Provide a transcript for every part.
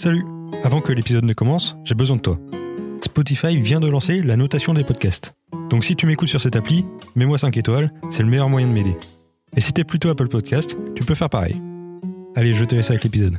Salut Avant que l'épisode ne commence, j'ai besoin de toi. Spotify vient de lancer la notation des podcasts. Donc si tu m'écoutes sur cette appli, mets-moi 5 étoiles, c'est le meilleur moyen de m'aider. Et si t'es plutôt Apple Podcast, tu peux faire pareil. Allez, je te laisse avec l'épisode.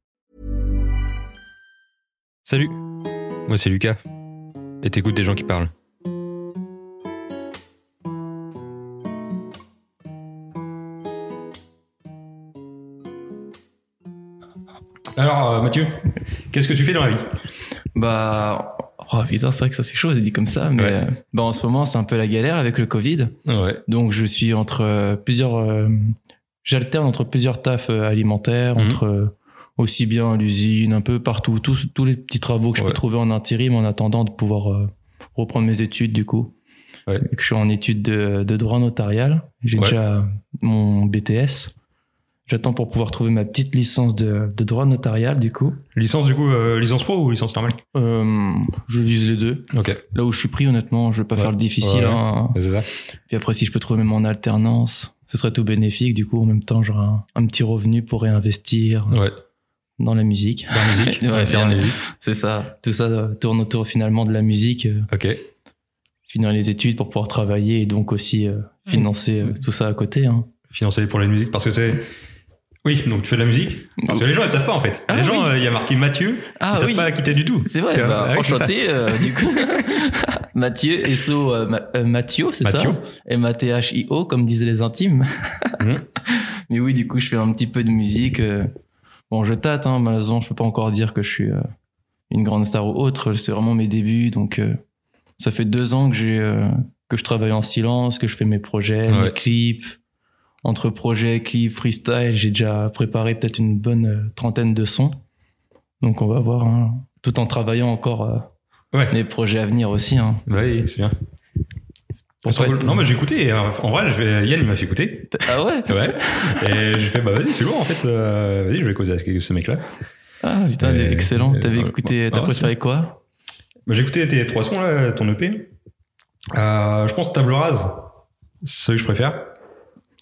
Salut Moi c'est Lucas. Et t'écoutes des gens qui parlent. Alors euh, Mathieu, qu'est-ce que tu fais dans la vie? Bah, oh putain, c'est vrai que ça c'est chaud, dit comme ça, mais Ouais. euh, bah en ce moment c'est un peu la galère avec le Covid. Ouais. Donc je suis entre euh, plusieurs, euh, j'alterne entre plusieurs tafs alimentaires, Mhm. entre aussi bien à l'usine, un peu partout, tous tous les petits travaux que je Ouais. peux trouver en intérim en attendant de pouvoir euh, reprendre mes études du coup. Ouais. Je suis en études de, de droit notarial, j'ai Ouais. déjà mon BTS. J'attends pour pouvoir trouver ma petite licence de, de droit notarial du coup. Licence du coup, euh, licence pro ou licence normale Euh, je vise les deux. Là où je suis pris, honnêtement, je vais pas faire le difficile. Hein. Ça Puis après, si je peux trouver mon alternance, ce serait tout bénéfique. Du coup, en même temps, j'aurai un, un petit revenu pour réinvestir Ouais. Dans la musique. Dans la musique Ouais, c'est dans la musique. C'est ça. Tout ça tourne autour finalement de la musique, euh, Ok. finir les études pour pouvoir travailler et donc aussi euh, financer euh, tout ça à côté. Hein. Financer pour la musique parce que c'est. Oui, donc tu fais de la musique? Parce que les gens, ils savent pas en fait. Ah les gens, oui. euh, il y a marqué Mathieu, Ah ils savent oui. pas quitter du tout. C'est vrai, euh, bah, ah c'est ça. enchanté euh, du coup. Mathieu, euh, Ma- euh, Mathieu, c'est ça? Mathieu. M-A-T-H-I-O, comme disent les intimes. Mhm. Mais oui, du coup, je fais un petit peu de musique. Bon, je tâte, hein, malheureusement, je peux pas encore dire que je suis euh, une grande star ou autre. C'est vraiment mes débuts, donc euh, ça fait deux ans que j'ai euh, que je travaille en silence, que je fais mes projets, Ouais. mes clips. Entre projets, clips, freestyle, j'ai déjà préparé peut-être une bonne trentaine de sons. Donc on va voir, hein, tout en travaillant encore Ouais. les projets à venir aussi. Hein. Oui, c'est bien. Pour Ils sont pas cool. Non, mais j'ai écouté. euh, En vrai, je vais... Yann, il m'a fait écouter. Ah ouais Ouais. et j'ai fait, bah vas-y, c'est lourd en fait. euh, vas-y, je vais causer avec ce mec-là. Ah putain, Et- excellent. T'avais écouté, t'as ouais, préféré quoi Bah, j'ai écouté tes trois sons, là, ton EP. Euh, je pense Table Rase. C'est celui que je préfère.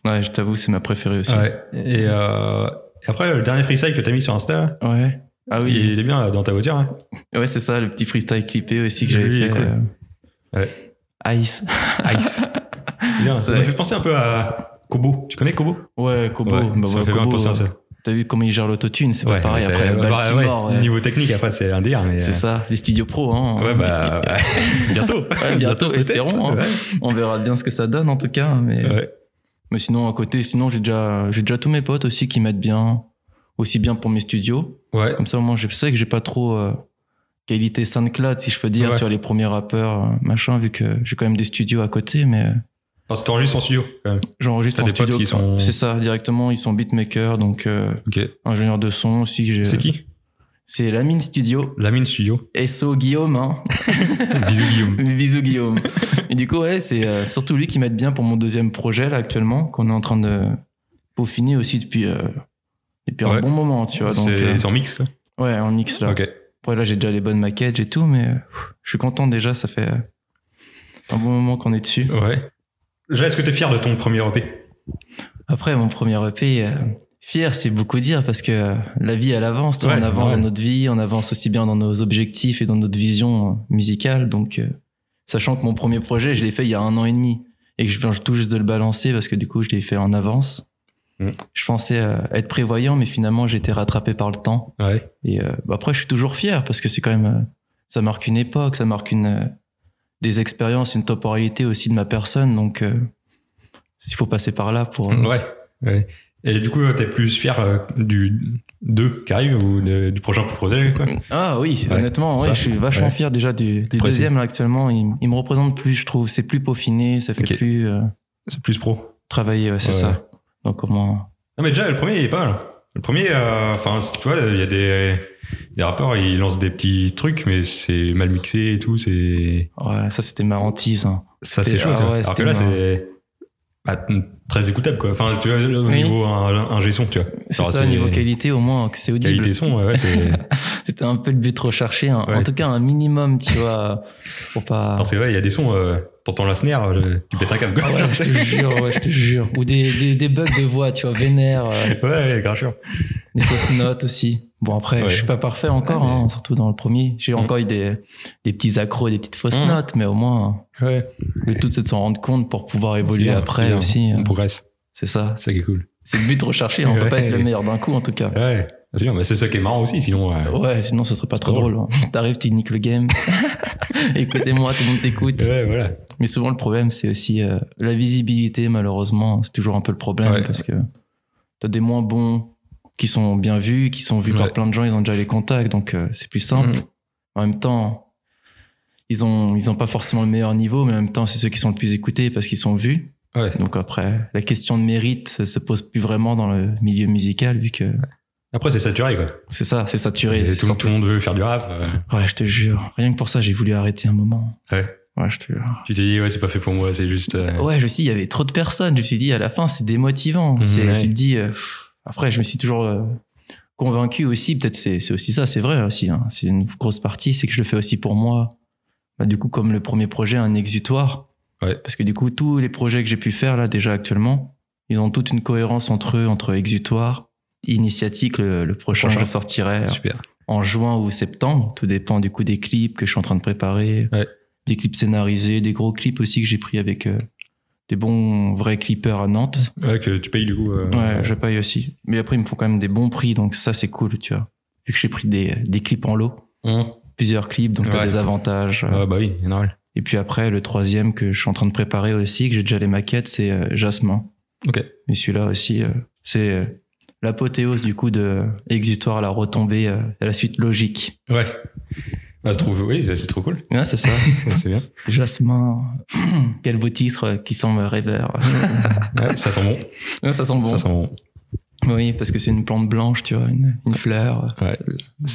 Ouais, je t'avoue, c'est ma préférée aussi. Ouais. Et, euh, et après, le dernier freestyle que t'as mis sur Insta, Ouais. Ah oui. il est bien dans ta voiture. hein. Ouais, c'est ça, le petit freestyle clippé aussi que j'avais fait. euh, Ouais. Ice. Ice. Bien. Ça m'a fait penser un peu à Kobo. Tu connais Kobo? Ouais, Kobo. Ouais, bah, ça ouais, fait Kobo, ça. euh, T'as vu comment il gère l'autotune C'est pas Ouais, pareil c'est- après. bah, Baltimore, ouais, ouais. Niveau technique, après, c'est un délire. mais, C'est euh, ça, les studios pro. Hein. Ouais, bah, bientôt. Ouais, bientôt, espérons, hein. On verra bien ce que ça donne en tout cas. Mais, mais sinon, à côté, sinon j'ai déjà, j'ai déjà tous mes potes aussi qui m'aident bien. Aussi bien pour mes studios. Ouais. Comme ça, moi, je sais que j'ai pas trop euh, qualité SoundCloud, si je peux dire. Ouais. Tu vois, les premiers rappeurs, euh, machin, vu que j'ai quand même des studios à côté, mais euh, Parce que t'enregistres en studio, quand même. j'enregistre en des studio. sont- C'est ça, directement. Ils sont beatmakers, donc euh, ingénieur de son aussi. C'est qui C'est Lamine Studio. Lamine Studio. SO Guillaume, hein. Bisous Guillaume. Bisous Guillaume. Et du coup, ouais, c'est euh, surtout lui qui m'aide bien pour mon deuxième projet, là, actuellement, qu'on est en train de peaufiner aussi depuis, euh, depuis Ouais. un bon moment, tu vois. C'est euh, en mix, quoi. ouais, en mix, là. Ok. Après, là, j'ai déjà les bonnes maquettes et tout, mais pff, je suis content déjà, ça fait euh, un bon moment qu'on est dessus. Ouais. Déjà, est-ce que t'es fier de ton premier EP Après, mon premier EP, euh, fier, c'est beaucoup dire parce que euh, la vie, elle avance, tu Ouais, on avance ouais. dans notre vie, on avance aussi bien dans nos objectifs et dans notre vision musicale. Donc, euh, sachant que mon premier projet, je l'ai fait il y a un an et demi et que je viens tout juste de le balancer parce que du coup, je l'ai fait en avance. Mm. Je pensais euh, être prévoyant, mais finalement, j'ai été rattrapé par le temps. Ouais. Et euh, bah après, je suis toujours fier parce que c'est quand même, euh, ça marque une époque, ça marque une, des expériences, une temporalité aussi de ma personne. Donc, il faut passer par là pour. Ouais. ouais. Et du coup, t'es plus fier du 2 qui arrive ou du prochain projet, quoi? Ah oui, Ouais, honnêtement, ouais, ça. je suis vachement Ouais. fier déjà du, du deuxième là actuellement. Il, il me représente plus, je trouve. C'est plus peaufiné, ça fait plus euh, C'est plus pro. travailler, c'est ça. Donc comment Non, mais déjà, le premier, il est pas mal. Le premier, euh, enfin, tu vois, il y a des, des rappeurs, ils lancent des petits trucs, mais c'est mal mixé et tout, c'est, Ouais, ça c'était marrantise. hein. ça c'est chaud, ah ouais, Alors que là, c'est bah, très écoutable, quoi. Enfin, tu vois, au Oui. niveau un, un G-son, tu vois. C'est ça, niveau qualité, au moins, que c'est audible. Qualité son, ouais, C'était un peu le but recherché. hein. En tout cas, un minimum, tu vois, pour pas. parce que ouais, il y a des sons, euh, t'entends la snare, euh, tu pètes un câble, quoi. Ah ouais, je te jure, ouais, je te jure. Ou des, des, des bugs de voix, tu vois, vénère, euh, ouais, grave chiant. des fausses notes aussi. Bon, après, je suis pas parfait encore, mais- hein, surtout dans le premier. J'ai Mm. encore eu des, des petits accros, des petites fausses Mm. notes, mais au moins, Ouais. le tout, c'est de s'en rendre compte pour pouvoir évoluer bien, après aussi. Progresse. C'est ça. C'est ça qui est cool. C'est le but recherché. On peut pas Ouais. être le meilleur d'un coup, en tout cas. Ouais. Mais c'est ça qui est marrant aussi, sinon, euh, Ouais, sinon ce serait pas trop Drôle. drôle. hein. T'arrives, tu niques le game. Écoutez-moi, tout le monde t'écoute. ouais, voilà. Mais souvent, le problème, c'est aussi euh, la visibilité, malheureusement. C'est toujours un peu le problème Ouais. parce que t'as des moins bons qui sont bien vus, qui sont vus Ouais. par plein de gens, ils ont déjà les contacts, donc euh, c'est plus simple. Mhm. En même temps, ils ont, ils ont pas forcément le meilleur niveau, mais en même temps, c'est ceux qui sont le plus écoutés parce qu'ils sont vus. Ouais. Donc après, la question de mérite se- se pose plus vraiment dans le milieu musical, vu que Après, c'est saturé, quoi. c'est ça, c'est saturé. Et tout, le monde veut faire du rap. euh, Ouais, je te jure. Rien que pour ça, j'ai voulu arrêter un moment. Ouais. Ouais, je te jure. Tu t'es dit, ouais, c'est pas fait pour moi, c'est juste. euh, Ouais, je me suis dit, il y avait trop de personnes. Je me suis dit, à la fin, c'est démotivant. C'est, ouais. Tu te dis, euh, pff. après, je me suis toujours convaincu aussi, peut-être c'est, c'est aussi ça, c'est vrai aussi. hein. C'est une grosse partie, c'est que je le fais aussi pour moi. Bah, du coup, comme le premier projet, un exutoire. Ouais. Parce que du coup, tous les projets que j'ai pu faire là, déjà actuellement, ils ont toute une cohérence entre eux, entre exutoire, initiatique, le, le prochain, Prochain. je sortirai Super. en juin ou septembre. Tout dépend du coup des clips que je suis en train de préparer. Ouais. Des clips scénarisés, des gros clips aussi que j'ai pris avec euh, des bons vrais clippers à Nantes. Ouais, que tu payes du coup. euh, Ouais, je paye aussi. Mais après, ils me font quand même des bons prix, donc ça, c'est cool, tu vois. Vu que j'ai pris des, des clips en lot, Hum. plusieurs clips, donc t'as Ouais. des avantages. euh. Ouais, bah oui, normal. Et puis après, le troisième que je suis en train de préparer aussi, que j'ai déjà les maquettes, c'est euh, Jasmin. Ok. Mais celui-là aussi, euh, c'est euh, l'apothéose du coup de Exutoire à la retombée, à la suite logique. Ouais. Bah, c'est trop, oui, c'est trop cool. Ouais, c'est ça. c'est bien. Jasmin, quel beau titre qui semble rêveur. Ouais, ça sent bon. Ouais, ça sent bon. Ça sent bon. Oui, parce que c'est une plante blanche, tu vois, une, une fleur Ouais.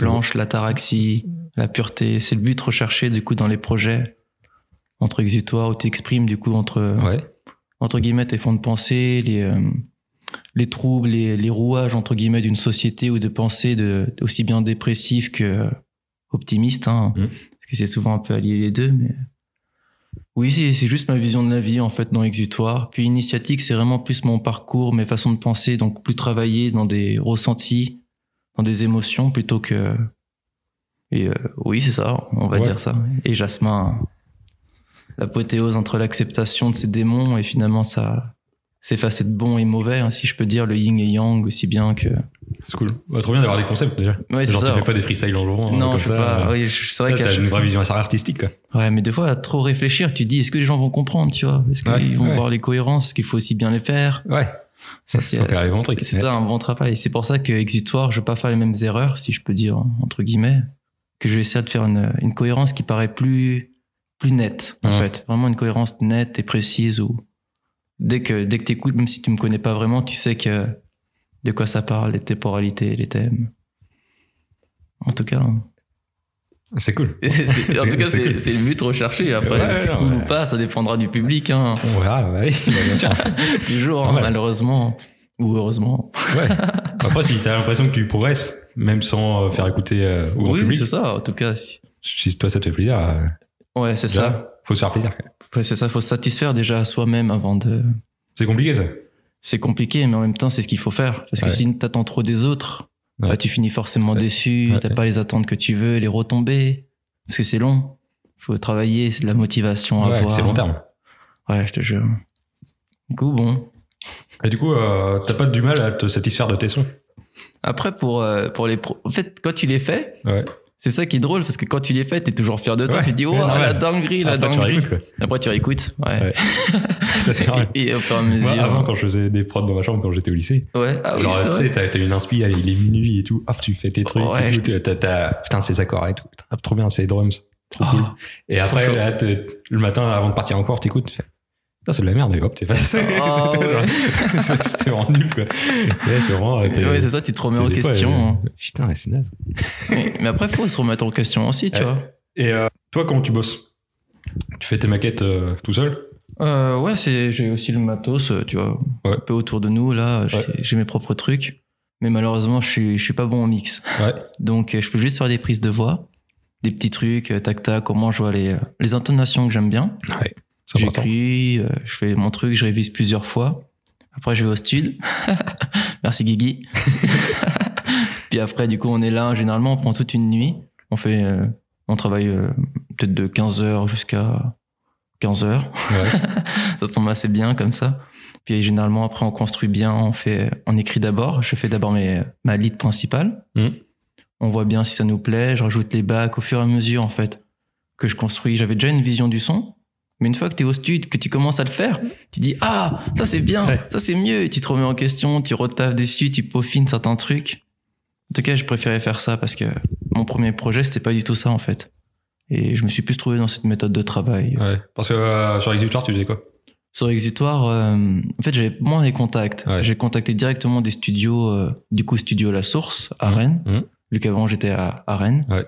Blanche, l'ataraxie, la pureté. C'est le but recherché du coup dans les projets entre exutoires où tu exprimes du coup entre. Ouais. entre guillemets tes fonds de pensée, les euh, les troubles, les, les rouages entre guillemets d'une société ou de pensée de aussi bien dépressif que optimiste, hein, Mm. parce que c'est souvent un peu allié les deux, mais oui, c'est c'est juste ma vision de la vie en fait dans Exutoire. Puis initiatique, c'est vraiment plus mon parcours, mes façons de penser, donc plus travailler dans des ressentis, dans des émotions plutôt que. Et euh, oui, c'est ça, on va Ouais. dire ça. Et Jasmin, l'apothéose entre l'acceptation de ses démons et finalement ça, ses facettes bon et mauvais, hein, si je peux dire le yin et yang aussi bien que. C'est cool. Bah, trop bien d'avoir des concepts déjà. Ouais, Genre, ça. tu fais pas des freestyles en jouant. non, comme je sais pas. euh, Oui, c'est vrai ça, chaque- une vraie vision assez artistique, quoi. Ouais, mais des fois, à trop réfléchir, tu te dis, est-ce que les gens vont comprendre, tu vois? Est-ce qu'ils Ouais, vont ouais. voir les cohérences? Est-ce qu'il faut aussi bien les faire? Ouais. Ça, c'est c'est ça, un bon travail. C'est pour ça que Exutoire, je vais pas faire les mêmes erreurs, si je peux dire, entre guillemets, que je vais essayer de faire une, une cohérence qui paraît plus, plus nette, en Ouais. fait. Vraiment une cohérence nette et précise où, dès que, dès que t'écoutes, même si tu me connais pas vraiment, tu sais que, de quoi ça parle, les temporalités, les thèmes. En tout cas. hein. C'est cool. C'est- en tout cas, c'est cool. le but recherché. Après, Ouais, c'est cool ouais. ou pas, ça dépendra du public. Hein. On verra, bah oui, bah, bien sûr. Toujours, hein, malheureusement. Ou heureusement. Ouais. Après, si t'as l'impression que tu progresses, même sans euh, faire écouter euh, au grand Oui, public, c'est ça. En tout cas, si- si toi ça te fait plaisir, euh, ouais, c'est ça. faut se faire plaisir. Ouais, c'est ça. Faut se satisfaire déjà à soi-même avant de. C'est compliqué ça. C'est compliqué, mais en même temps, c'est ce qu'il faut faire. Parce que si t'attends trop des autres, Ouais. bah, tu finis forcément déçu. T'as pas les attentes que tu veux, les retombées. Parce que c'est long. Faut travailler, c'est de la motivation à Ouais, avoir. c'est long terme. Ouais, je te jure. Du coup, bon. Et du coup, euh, t'as pas du mal à te satisfaire de tes sons? Après, pour, euh, pour les pro... En fait, quand tu les fais, Ouais. C'est ça qui est drôle, parce que quand tu les fais, t'es toujours fier de toi. Ouais, tu te dis, oh, ouais, la dinguerie, la Après, dinguerie. Après, tu réécoutes. Ouais. Ouais. Ça, c'est normal. Et au fur et à mesure. Moi, avant, quand je faisais des prods dans ma chambre quand j'étais au lycée, Ouais, ah oui, genre, c'est tu sais, t'as t'as une inspi, il est minuit et tout, hop, tu fais tes trucs, Ouais, et tout, t'as- t'as- t'as- putain, ces accords et tout, trop bien, ces drums, trop cool. Oh, Et après, là, le matin, avant de partir en cours, t'écoutes, c'est de la merde, mais hop, t'es facile. Ah, ouais. C'était vraiment nul, quoi. C'est vraiment. Ouais, c'est ça, tu te remets en question. euh, hein. Putain, mais c'est naze. mais, mais après, faut se remettre en question aussi, tu Ouais. vois. Et euh, toi, comment tu bosses? Tu fais tes maquettes euh, tout seul? Euh, ouais, j'ai aussi le matos, tu vois, Ouais. un peu autour de nous, là, j'ai, mes propres trucs. Mais malheureusement, je suis, je suis pas bon en mix. Donc, je peux juste faire des prises de voix, des petits trucs, euh, tac tac, comment je vois les, les intonations que j'aime bien. Ouais. J'écris, euh, je fais mon truc, je révise plusieurs fois. Après, je vais au stud. Merci Guigui. Puis après, du coup, on est là. Généralement, on prend toute une nuit. On fait, euh, on travaille euh, peut-être de 15h jusqu'à 15h. Ouais. ça tombe assez bien comme ça. Puis généralement, après, on construit bien. On fait, on écrit d'abord. Je fais d'abord mes, ma lead principale. Mhm. On voit bien si ça nous plaît. Je rajoute les bacs au fur et à mesure, en fait, que je construis. J'avais déjà une vision du son. Mais une fois que tu es au studio, que tu commences à le faire, tu dis Ah, ça c'est bien, Ouais. ça c'est mieux. Et tu te remets en question, tu retaffes dessus, tu peaufines certains trucs. En tout cas, je préférais faire ça parce que mon premier projet, c'était pas du tout ça en fait. Et je me suis plus trouvé dans cette méthode de travail. Ouais. Parce que euh, sur Exutoire, tu faisais quoi? Sur Exutoire, euh, en fait, j'avais moins les contacts. Ouais. J'ai contacté directement des studios, euh, du coup, Studio La Source à Mhm. Rennes, Mhm. vu qu'avant j'étais à, à Rennes. Ouais.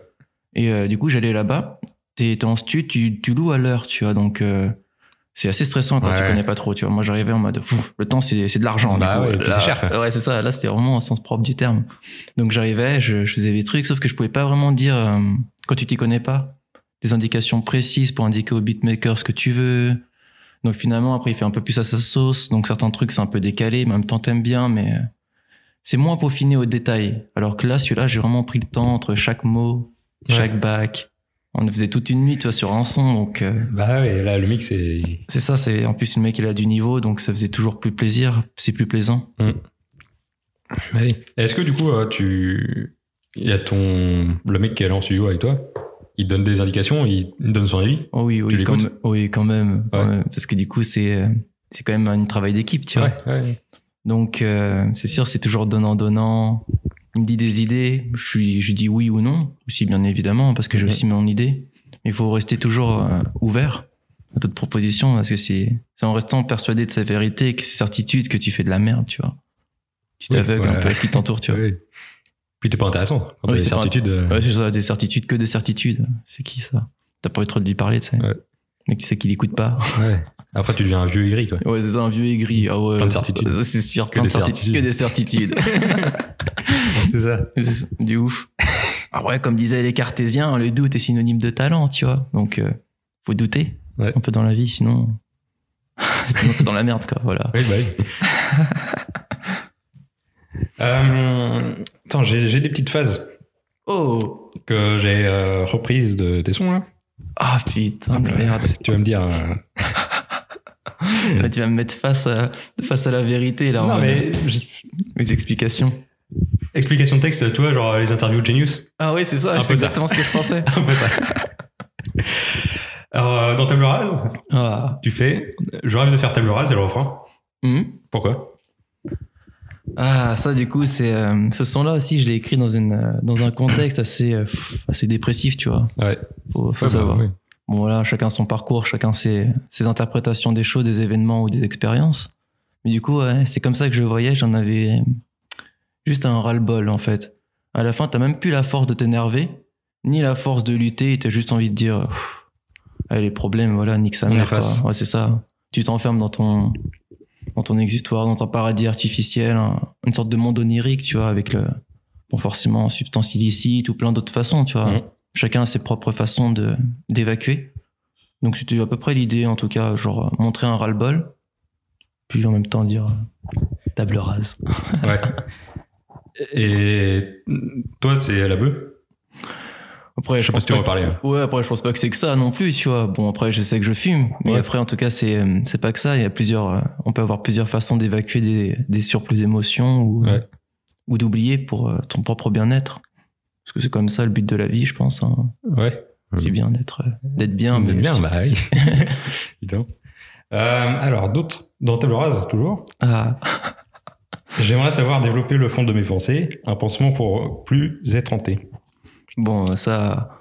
Et du coup, j'allais là-bas. T'es en studio, tu, tu loues à l'heure, tu vois. Donc, euh, c'est assez stressant quand tu connais pas trop, tu vois. Moi, j'arrivais en mode, Pff, le temps, c'est c'est de l'argent. Bah ouais, c'est cher. Ouais, c'est ça. Là, c'était vraiment au sens propre du terme. Donc, j'arrivais, je, je faisais des trucs, sauf que je pouvais pas vraiment dire, euh, quand tu t'y connais pas, des indications précises pour indiquer au beatmaker ce que tu veux. Donc, finalement, après, il fait un peu plus à sa sauce. Donc, certains trucs, c'est un peu décalé, mais en même temps, t'aimes bien, mais euh, c'est moins peaufiné au détail. Alors que là, celui-là, j'ai vraiment pris le temps entre chaque mot, Ouais. chaque bac. On faisait toute une nuit, tu vois, sur un son, donc euh, Bah ouais, là, le mix, c'est. c'est ça. C'est en plus le mec il a du niveau, donc ça faisait toujours plus plaisir. C'est plus plaisant. Bah oui. Est-ce que du coup, euh, tu. Il y a ton. Le mec qui est allé en studio avec toi, il te donne des indications, il te donne son avis? Oh oui, oui, quand oui, quand même, Ouais. Ouais, parce que du coup c'est euh, c'est quand même un travail d'équipe, tu vois. ouais. Donc euh, c'est sûr, c'est toujours donnant donnant. Il me dit des idées, je suis, je dis oui ou non, aussi bien évidemment parce que j'ai aussi mon idée. Mais il faut rester toujours euh, ouvert à toute proposition parce que c'est en restant persuadé de sa vérité, que ses certitudes que tu fais de la merde, tu vois. Tu Oui, t'aveugles un peu à ce qui t'entoure, tu vois. Ouais. Puis t'es pas intéressant. Quand t'as Oui, des certitudes. euh, Ouais, c'est ça, des certitudes, que des certitudes. C'est qui ça? T'as pas envie trop de lui parler, tu sais. Ouais. Mais tu sais qu'il écoute pas. ouais. Après, tu deviens un vieux aigri, quoi. Ouais, c'est ça, un vieux aigri. Ah ouais. Plein de certitudes. C'est sûr, Que plein de des certitudes. Que des certitudes. c'est ça. Du ouf. Ah ouais, comme disaient les cartésiens, le doute est synonyme de talent, tu vois. Donc, euh, faut douter Ouais. un peu dans la vie, sinon. sinon, t'es dans la merde, quoi. Voilà. Oui, bah oui. Euh, attends, j'ai des petites phases Oh que j'ai euh, reprises de tes sons, là. Ah putain, de merde. Tu vas me dire. euh, Là, tu vas me mettre face à, face à la vérité, là. Non, mais. Les explications. Explication de texte, tu vois, genre les interviews de Genius. Ah oui, c'est ça, c'est ça. exactement ce que je pensais. Un peu ça. Alors, euh, dans Table Rase, Ah. tu fais Je rêve de faire Table Rase et le refrain. Hmm. Pourquoi? Ah, ça, du coup, c'est euh, ce son-là aussi, je l'ai écrit dans une euh, dans un contexte assez euh, assez dépressif, tu vois. Ouais. Faut, faut Ouais, bah, savoir. Bon, voilà, chacun son parcours, chacun ses ses interprétations des choses, des événements ou des expériences. Mais du coup, ouais, c'est comme ça que je voyais. J'en avais juste un ras-le-bol, en fait. À la fin, t'as même plus la force de t'énerver, ni la force de lutter. T'as juste envie de dire, allez, les problèmes, voilà, nique sa On mère. quoi. Ouais, c'est ça. Tu t'enfermes dans ton dans ton exutoire, dans ton paradis artificiel, un- une sorte de monde onirique, tu vois, avec le, bon, forcément, substance illicite ou plein d'autres façons, tu vois. Mhm. Chacun a ses propres façons de, d'évacuer. Donc, c'était à peu près l'idée, en tout cas, genre, montrer un ras-le-bol, puis en même temps dire euh, table rase. Ouais. Et toi, c'est à la bœuf? Après, Je sais pas si tu que- reparler. hein. Ouais, après, je pense pas que c'est que ça non plus, tu vois. Bon, après, je sais que je fume, mais Ouais. après, en tout cas, c'est euh, c'est pas que ça. Il y a plusieurs, euh, on peut avoir plusieurs façons d'évacuer des, des surplus d'émotions ou Ouais. ou d'oublier pour euh, ton propre bien-être. Parce que c'est comme ça le but de la vie, je pense. Hein. Ouais. C'est bien d'être d'être bien. Êtes bien, bah oui. Évidemment. Euh, alors, d'autres, dans Table Rase, toujours. Ah, J'aimerais savoir développer le fond de mes pensées, un pansement pour plus être hanté. bon, ça.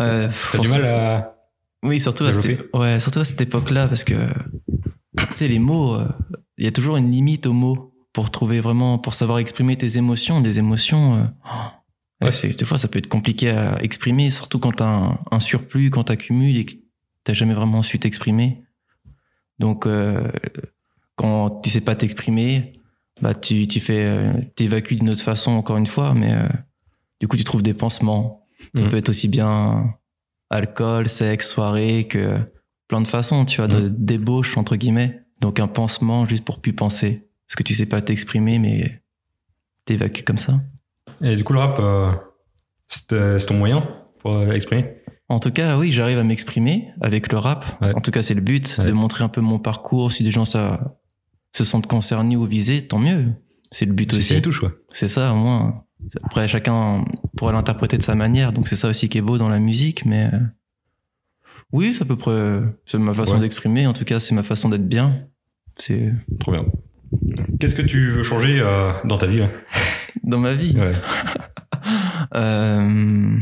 Euh, T'as du mal à. Oui, surtout à, cette, ouais, surtout à cette époque-là, parce que tu sais, les mots, euh, il y a toujours une limite aux mots pour trouver vraiment, pour savoir exprimer tes émotions. Des émotions, euh, ouais, des fois, ça peut être compliqué à exprimer, surtout quand t'as un, un surplus, quand t'accumules et que t'as jamais vraiment su t'exprimer. Donc, euh, quand tu sais pas t'exprimer, bah, tu, tu fais, euh, t'évacues d'une autre façon, encore une fois, mais euh, du coup, tu trouves des pansements. Ça Mhm. peut être aussi bien alcool, sexe, soirée, que plein de façons, tu vois, de débauche, entre guillemets. Donc un pansement juste pour plus penser. Parce que tu sais pas t'exprimer, mais t'évacues comme ça. Et du coup, le rap, euh, c'est c'est ton moyen pour euh, exprimer En tout cas, oui, j'arrive à m'exprimer avec le rap. Ouais. En tout cas, c'est le but, Ouais. de montrer un peu mon parcours. Si des gens ça, se sentent concernés ou visés, tant mieux. C'est le but Si aussi. ça les touche, ouais. C'est ça, au moins. Après, chacun pourra l'interpréter de sa manière. Donc, c'est ça aussi qui est beau dans la musique. Mais euh, oui, c'est à peu près c'est ma façon Ouais. d'exprimer. En tout cas, c'est ma façon d'être bien. C'est Trop bien. Qu'est-ce que tu veux changer euh, dans ta vie là? Dans ma vie. Ouais. Euh...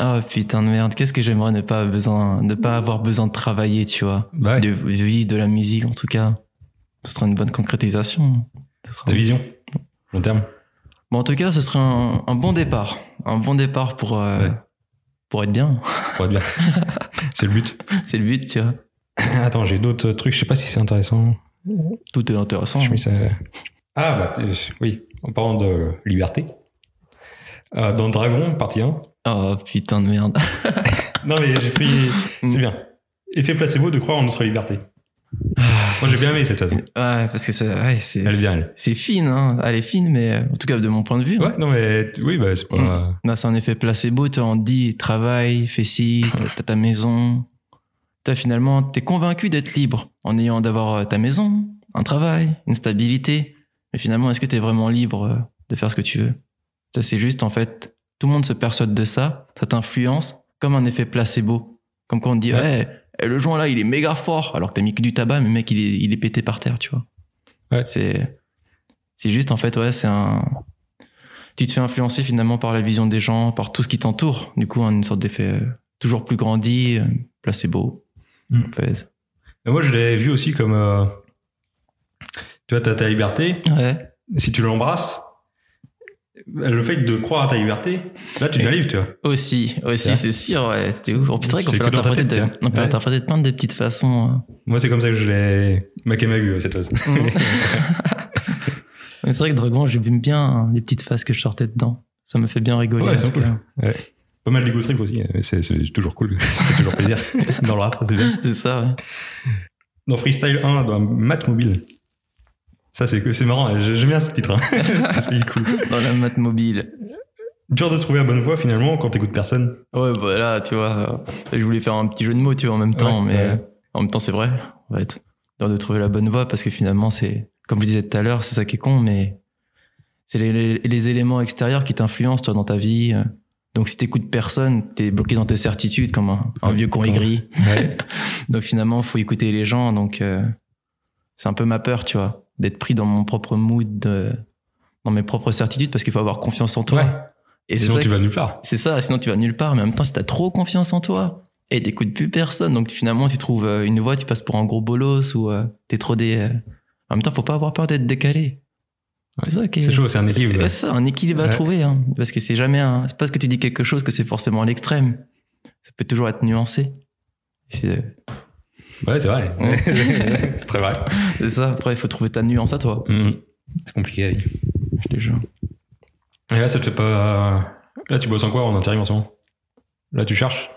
Oh putain de merde, qu'est-ce que j'aimerais ne pas, besoin, ne pas avoir besoin de travailler, tu vois. Ouais, De de la musique, en tout cas. Ce sera une bonne concrétisation. Ta vision, long terme. Bon, en tout cas, ce serait un, un bon départ. Un bon départ pour, euh, Ouais. pour être bien. Pour être bien. c'est le but. C'est le but, tu vois. Attends, j'ai d'autres trucs, je sais pas si c'est intéressant. Tout est intéressant. Je me ça... Ah, bah oui, en parlant de liberté. Euh, dans Dragon, partie 1. Oh putain de merde. Non, mais j'ai pris. c'est bien. Effet placebo de croire en notre liberté. Moi, j'ai bien aimé cette phase. Ouais, parce que c'est, ouais, c'est, Elle est bien, elle. c'est fine, hein. Elle est fine, mais euh, en tout cas, de mon point de vue. hein. Ouais, non, mais oui, bah, c'est pas. Bah, c'est un effet placebo. Tu on te dit, travaille, fais ci, t'as, t'as ta maison. T'as finalement, t'es convaincu d'être libre en ayant d'avoir euh, ta maison, un travail, une stabilité. Mais finalement, est-ce que t'es vraiment libre euh, de faire ce que tu veux? Ça, c'est juste, en fait, tout le monde se persuade de ça. Ça t'influence comme un effet placebo. Comme quand on te dit, Ouais. eh, le joint là, il est méga fort. Alors que t'as mis que du tabac, mais mec, il est, il est pété par terre, tu vois. Ouais. C'est, c'est juste, en fait, ouais, c'est un, tu te fais influencer finalement par la vision des gens, par tout ce qui t'entoure. Du coup, une sorte d'effet euh, toujours plus grandi, euh, placebo. Mm. En fait. Mais moi, je l'ai vu aussi comme. euh, Tu vois, t'as ta liberté. Ouais. Si tu l'embrasses, le fait de croire à ta liberté, là, tu libre, tu vois. Aussi, aussi, Ouais. c'est sûr, ouais. C'est ouf. En plus, C'est vrai qu'on peut l'interpréter de, on peut Ouais. l'interpréter de plein de petites façons. Moi, c'est comme ça que je l'ai. Makemagu, cette phase. hein. Mm. Mais c'est vrai que Dragon, j'aime bien hein, les petites phases que je sortais dedans. Ça me fait bien rigoler. Ouais, c'est cool. cas. Pas mal d'ego trip aussi. mais C'est toujours cool. C'est toujours plaisir. Dans le rap, c'est bien. C'est ça, ouais. Dans Freestyle 1, dans Math Mobile. Ça, c'est c'est marrant. j'ai- J'aime bien ce titre. hein. c'est cool. Dans la mat mobile. Dur de trouver la bonne voix finalement quand t'écoutes personne. Ouais, voilà, tu vois. Je voulais faire un petit jeu de mots, tu vois, en même temps, Ouais, mais ouais. en même temps, c'est vrai. En fait, dur de trouver la bonne voie parce que finalement, c'est, comme je disais tout à l'heure, c'est ça qui est con, mais c'est les, les, les éléments extérieurs qui t'influencent, toi, dans ta vie. euh. Donc, si t'écoutes personne, t'es bloqué dans tes certitudes comme un, vieux con aigri. Ouais. Donc, finalement, faut écouter les gens. Donc, euh, c'est un peu ma peur, tu vois, d'être pris dans mon propre mood, dans mes propres certitudes parce qu'il faut avoir confiance en toi. Ouais. Et Sinon, tu vas nulle part. c'est ça, sinon tu vas nulle part, mais en même temps, si t'as trop confiance en toi, et t'écoutes plus personne, donc finalement tu trouves euh, une voie, tu passes pour un gros bolos ou euh, t'es trop des. euh, En même temps, faut pas avoir peur d'être décalé. C'est chaud, c'est un équilibre. Ouais, c'est ça, un équilibre à trouver, hein, parce que c'est jamais un. C'est pas parce que tu dis quelque chose que c'est forcément l'extrême. Ça peut toujours être nuancé. C'est Ouais, c'est vrai. C'est très vrai. c'est ça, après il faut trouver ta nuance à toi, Mhm. C'est compliqué la vie. je te jure. Et là, ça te fait pas. Là, tu bosses en quoi en intérim en ce moment? Là, tu cherches?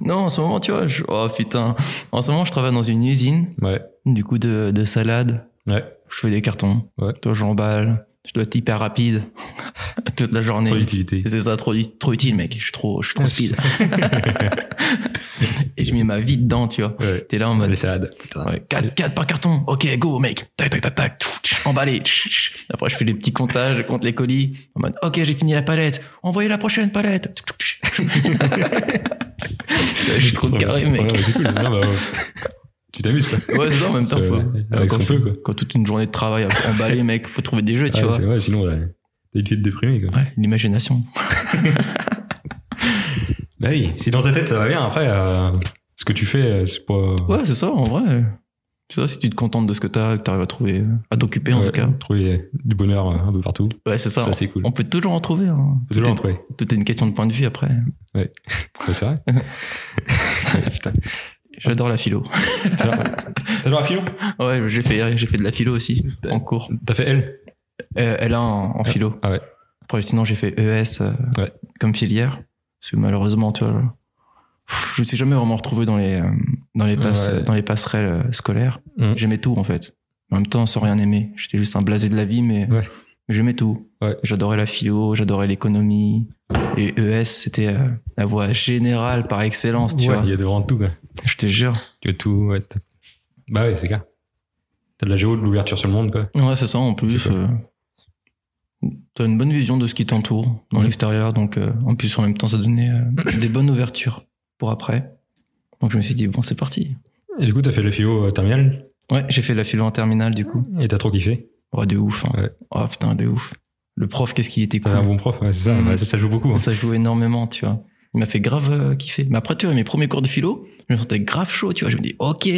Non, en ce moment, tu vois, je... oh putain, en ce moment je travaille dans une usine, Ouais. du coup de, de salade. Ouais. Je fais des cartons. Ouais. Toi, j'emballe. Je dois être hyper rapide toute la journée. Productivité. C'est ça, trop, trop utile, mec. Je suis trop, je suis trop speed. Et je mets ma vie dedans, tu vois. Ouais. T'es là en mode. Les salades. Putain. Ouais, 4, 4 par carton. Ok, go, mec. Tac, tac, tac, tac. Emballé. Après, je fais les petits comptages, je compte les colis. En mode, ok, j'ai fini la palette. Envoyez la prochaine palette. Je suis trop Trop carré, bien. mec. C'est cool. Non, bah, ouais. Tu t'amuses, quoi. Ouais, c'est ça, en même temps, faut. avec quand, peu, quoi. quand toute une journée de travail emballé, mec, faut trouver des jeux, tu vois. sinon, ouais, t'as une vie de déprimé, quoi. Ouais, l'imagination. Bah oui, si dans ta tête ça va bien, après, euh, Ce que tu fais, euh, c'est pas. Ouais, c'est ça, en vrai. C'est ça, si tu te contentes de ce que t'as, que t'arrives à trouver, à t'occuper en Ouais, tout cas. Trouver du bonheur euh, un peu partout. Ouais, c'est ça. Ça, c'est cool. On peut toujours en trouver. Hein. Faut toujours en trouver. tout est une question de point de vue après. Ouais, c'est vrai. Putain. J'adore la philo. T'adores la philo? Ouais, j'ai fait, j'ai fait de la philo aussi, en cours. T'as fait L? Euh, L1 en, en philo. Ah ouais. Après, sinon, j'ai fait ES euh, Ouais. comme filière. Parce que malheureusement, tu vois, je me suis jamais vraiment retrouvé dans les, euh, dans les, Ouais. dans les passerelles euh, scolaires. Mhm. J'aimais tout, en fait. En même temps, sans rien aimer. J'étais juste un blasé de la vie, mais, Ouais. j'aimais tout. Ouais. J'adorais la philo, j'adorais l'économie. Et ES, c'était euh, la voie générale par excellence, tu vois. Il y a de vraiment tout, quoi. Je te jure. Y a tout, ouais. Bah ouais, c'est clair. T'as de la géo, de l'ouverture sur le monde, quoi. Ouais, c'est ça, en plus. Euh, T'as une bonne vision de ce qui t'entoure dans l'extérieur, donc euh, en plus en même temps ça donnait euh, des bonnes ouvertures pour après. Donc je me suis dit bon c'est parti. Et du coup, t'as fait le philo euh, terminal Ouais, j'ai fait la philo en terminale du coup. et t'as trop kiffé? Oh de ouf. Hein. Ouais. Oh putain de ouf. Le prof qu'est-ce qu'il était cool. Un bon prof, ouais, c'est ça. Bah, ça, ça joue beaucoup. hein. Ça joue énormément, tu vois. Il m'a fait grave euh, kiffer. Mais après tu vois mes premiers cours de philo, je me sentais grave chaud, tu vois. Je me dis ok,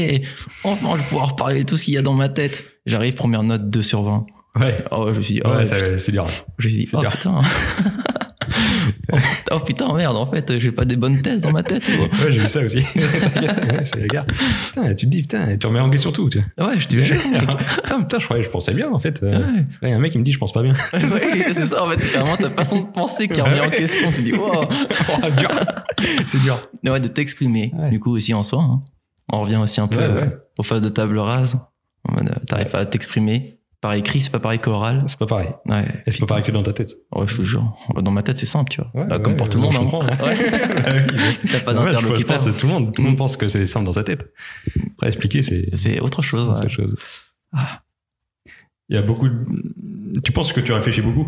enfin je vais pouvoir parler de tout ce qu'il y a dans ma tête. J'arrive première note 2 sur 20. Ouais. Oh je me suis dit oh, Ouais, c'est dur. Je me suis dit, oh dur. putain. oh, putain- oh merde, en fait, j'ai pas des bonnes thèses dans ma tête. ou- Ouais, j'ai vu ça aussi. ouais, c'est les gars. Putain, tu te dis, putain, tu remets en question tout. Tu vois. Ouais, je te jure. putain, putain, je croyais, je pensais bien, en fait. Euh, Ouais. Là, y a un mec qui me dit, je pense pas bien. Ouais, c'est ça, en fait, c'est vraiment ta façon de penser qui remet en question. Tu dis, wow. Oh, dur. C'est dur. Ouais, de t'exprimer. Du coup, aussi en soi, hein. on revient aussi un peu euh, aux phases de table rase. Euh, T'arrives pas à t'exprimer. Par écrit, c'est pas pareil qu'oral. C'est pas pareil. Ouais. Et c'est pas pareil que dans ta tête. Ouais, je te jure. Dans ma tête, c'est simple, tu vois. Ouais, Là, ouais, comme pour tout le monde. je hein. comprends. T'as pas d'interlocuteur. que tout le monde, tout le Mm. monde pense que c'est simple dans sa tête. Après, expliquer, c'est. C'est autre chose. autre. Ah. Il y a beaucoup de... Tu penses que tu réfléchis beaucoup?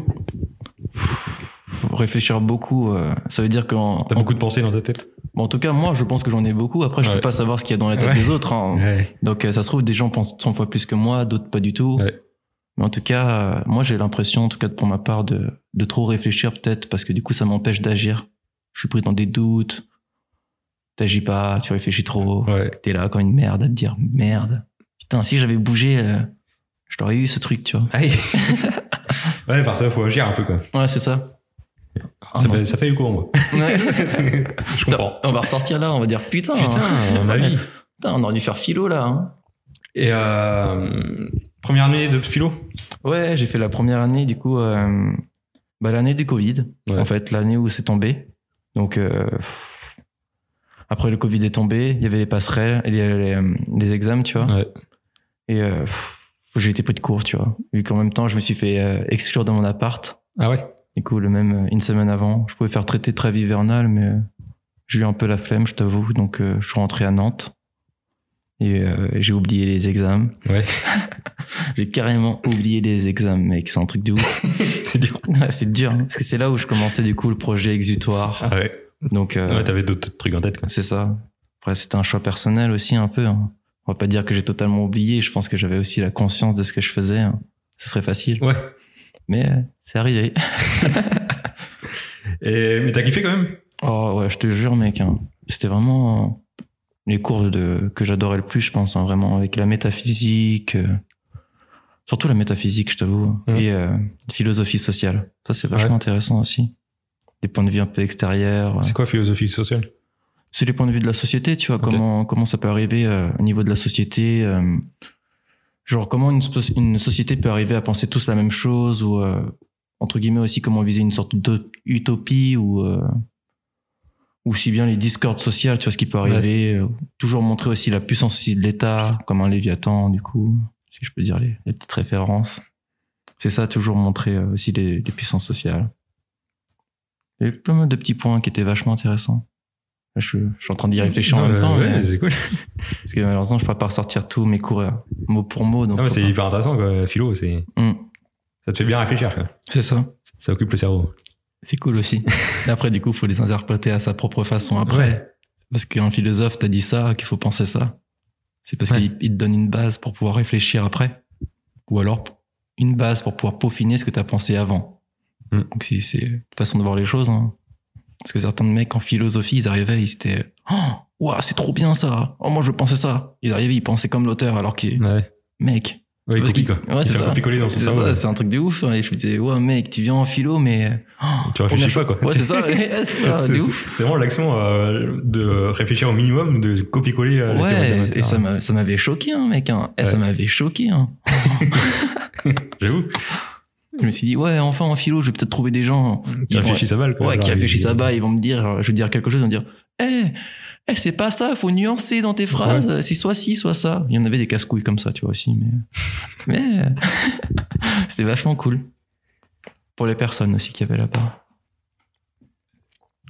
Réfléchir beaucoup. euh, ça veut dire qu'en T'as beaucoup de pensées dans ta tête? Bon, en tout cas, moi, je pense que j'en ai beaucoup. Après, je Ouais. peux pas savoir ce qu'il y a dans la tête Ouais. des autres. hein. Ouais. Donc, euh, ça se trouve, des gens pensent 100 fois plus que moi, d'autres pas du tout. Mais en tout cas, euh, moi, j'ai l'impression, en tout cas pour ma part, de, de trop réfléchir peut-être, parce que du coup, ça m'empêche d'agir. Je suis pris dans des doutes. T'agis pas, tu réfléchis trop. Ouais. T'es là comme une merde à te dire merde. Putain, si j'avais bougé, euh, je l'aurais eu ce truc, tu vois. Aïe. ouais, par ça, faut agir un peu, quoi. Ouais, c'est ça. Ça, Ah, fait, ça fait écho, moi. Ouais. je comprends. on va ressortir là, on va dire putain. Putain, ma vie. Putain, on aurait dû faire philo là. hein. Et euh, première année de philo Ouais, j'ai fait la première année, du coup, euh, bah, l'année du Covid, Ouais. en fait, l'année où c'est tombé. Donc, euh, après le Covid est tombé, il y avait les passerelles, il y avait les, euh, les examens, tu vois. Ouais. Et euh, j'ai été pris de court, tu vois. Vu qu'en même temps, je me suis fait euh, exclure de mon appart. Ah ouais? Du coup, le même, une semaine avant, je pouvais faire traiter de trêve hivernale, mais euh, j'ai eu un peu la flemme, je t'avoue. Donc, euh, je suis rentré à Nantes. Et euh, j'ai oublié les examens. Ouais. J'ai carrément oublié les examens, mec. C'est un truc de ouf. C'est dur. Ouais, c'est dur, hein, parce que c'est là où je commençais du coup le projet exutoire. Ah ouais. Donc euh, Ouais, t'avais d'autres trucs en tête, quoi. c'est ça. Après c'était un choix personnel aussi un peu. hein. On va pas dire que j'ai totalement oublié. Je pense que j'avais aussi la conscience de ce que je faisais. hein. Ce serait facile, Ouais. mais euh, c'est arrivé. Et, mais t'as kiffé quand même? Oh ouais, je te jure mec. hein. C'était vraiment les cours de que j'adorais le plus, je pense, hein, vraiment avec la métaphysique. euh, Surtout la métaphysique, je t'avoue, Mhm. et euh, philosophie sociale. Ça, c'est vachement Ouais. intéressant aussi. Des points de vue un peu extérieurs. C'est quoi philosophie sociale? C'est les points de vue de la société, tu vois, comment, comment ça peut arriver euh, au niveau de la société. euh, genre, comment une, une société peut arriver à penser tous la même chose, ou, euh, entre guillemets, aussi comment viser une sorte d'utopie, ou, euh, ou si bien les discordes sociales, tu vois, ce qui peut arriver. euh, toujours montrer aussi la puissance aussi de l'État, comme un Léviathan, du coup, si je peux dire les, les petites références. C'est ça, toujours montrer euh, aussi les, les puissances sociales. Il y avait plein de petits points qui étaient vachement intéressants. Là, je, je suis en train d'y réfléchir en même temps, ouais, mais- c'est cool. parce que malheureusement, je peux pas ressortir tous mes cours euh, mot pour mot. Donc c'est pas- hyper intéressant, quoi. Philo, c'est. Mm. Ça te fait bien réfléchir, quoi. C'est ça. Ça occupe le cerveau. C'est cool aussi. Et après, du coup, faut les interpréter à sa propre façon après. Ouais. Parce qu'un philosophe t'a dit ça, qu'il faut penser ça. C'est parce Ouais. qu'il il te donne une base pour pouvoir réfléchir après. Ou alors, une base pour pouvoir peaufiner ce que t'as pensé avant. Mm. Donc, si c'est une façon de voir les choses, hein. Parce que certains mecs en philosophie, ils arrivaient, ils étaient, oh, ouah, c'est trop bien ça. Oh, moi, je pensais ça. Ils arrivaient, ils pensaient comme l'auteur, alors que, Ouais. mec. Ouais, il copie, quoi. Ouais, c'est ça. dans son C'est cerveau. c'est un truc de ouf. Et je me disais, ouais, mec, tu viens en philo, mais. oh, Tu réfléchis pas, quoi. Ouais, c'est ça, ouais, c'est ça, C'est- vraiment l'action euh, de réfléchir au minimum, de copier-coller euh, Ouais, et ça m'a- ça m'avait choqué, hein, mec. Hein. Eh, Ça m'avait choqué. Hein. J'avoue, Je me suis dit, ouais, enfin en philo, je vais peut-être trouver des gens tu Ils vont- réfléchis à balle. quoi. ouais, qui réfléchissent à bas. Ils vont me dire, je vais dire quelque chose, ils vont me dire, eh, eh, c'est pas ça, faut nuancer dans tes phrases. C'est soit ci, soit ça. Il y en avait des casse-couilles comme ça, tu vois aussi, mais, mais euh, c'était vachement cool. Pour les personnes aussi qui avaient là-bas.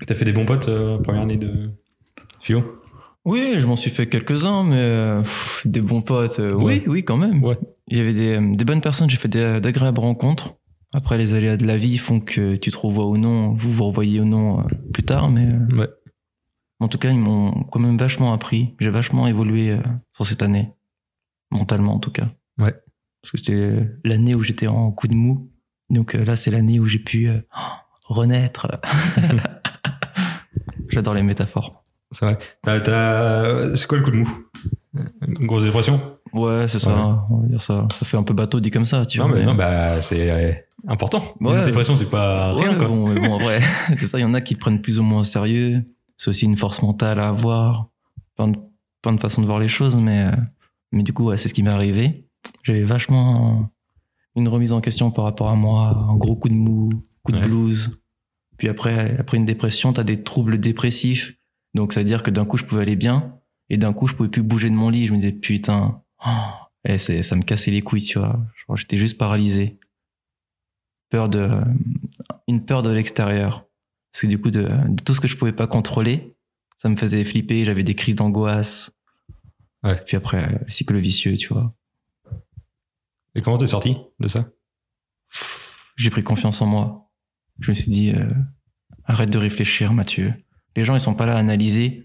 T'as fait des bons potes euh, première année de philo? Oui, je m'en suis fait quelques-uns, mais euh, pff, des bons potes, euh, Ouais. oui, oui, quand même. Ouais. Il y avait des, des bonnes personnes, j'ai fait d'agréables rencontres. Après, les aléas de la vie font que tu te revois ou non, vous vous revoyez ou non plus tard, mais Ouais. En tout cas, ils m'ont quand même vachement appris. J'ai vachement évolué euh, sur cette année, mentalement en tout cas. Ouais. Parce que c'était l'année où j'étais en coup de mou. Donc euh, là, c'est l'année où j'ai pu euh, renaître. J'adore les métaphores. C'est vrai. C'est quoi le coup de mou? Une grosse dépression? Ouais, c'est ça, on va dire ça. Ça fait un peu bateau dit comme ça, tu Non, vois. mais mais- non, bah, c'est euh, important. Ouais. Une dépression, c'est pas rien, Ouais, quoi. Bon, après, c'est ça, il y en a qui te prennent plus ou moins au sérieux. C'est aussi une force mentale à avoir. Plein de, plein de façons de voir les choses, mais, euh, mais du coup, ouais, c'est ce qui m'est arrivé. J'avais vachement une remise en question par rapport à moi, un gros coup de mou, coup de Ouais. blues. Puis après, après une dépression, t'as des troubles dépressifs. Donc ça veut dire que d'un coup, je pouvais aller bien, et d'un coup, je pouvais plus bouger de mon lit. Je me disais, putain, oh, et c'est, ça me cassait les couilles, tu vois. J'étais juste paralysé. Peur de, une peur de l'extérieur. Parce que du coup, de, de tout ce que je pouvais pas contrôler, ça me faisait flipper, j'avais des crises d'angoisse. Ouais. Puis après, le cycle vicieux, tu vois. Et comment t'es sorti de ça? J'ai pris confiance en moi. Je me suis dit, euh, arrête de réfléchir, Mathieu. Les gens, ils sont pas là à analyser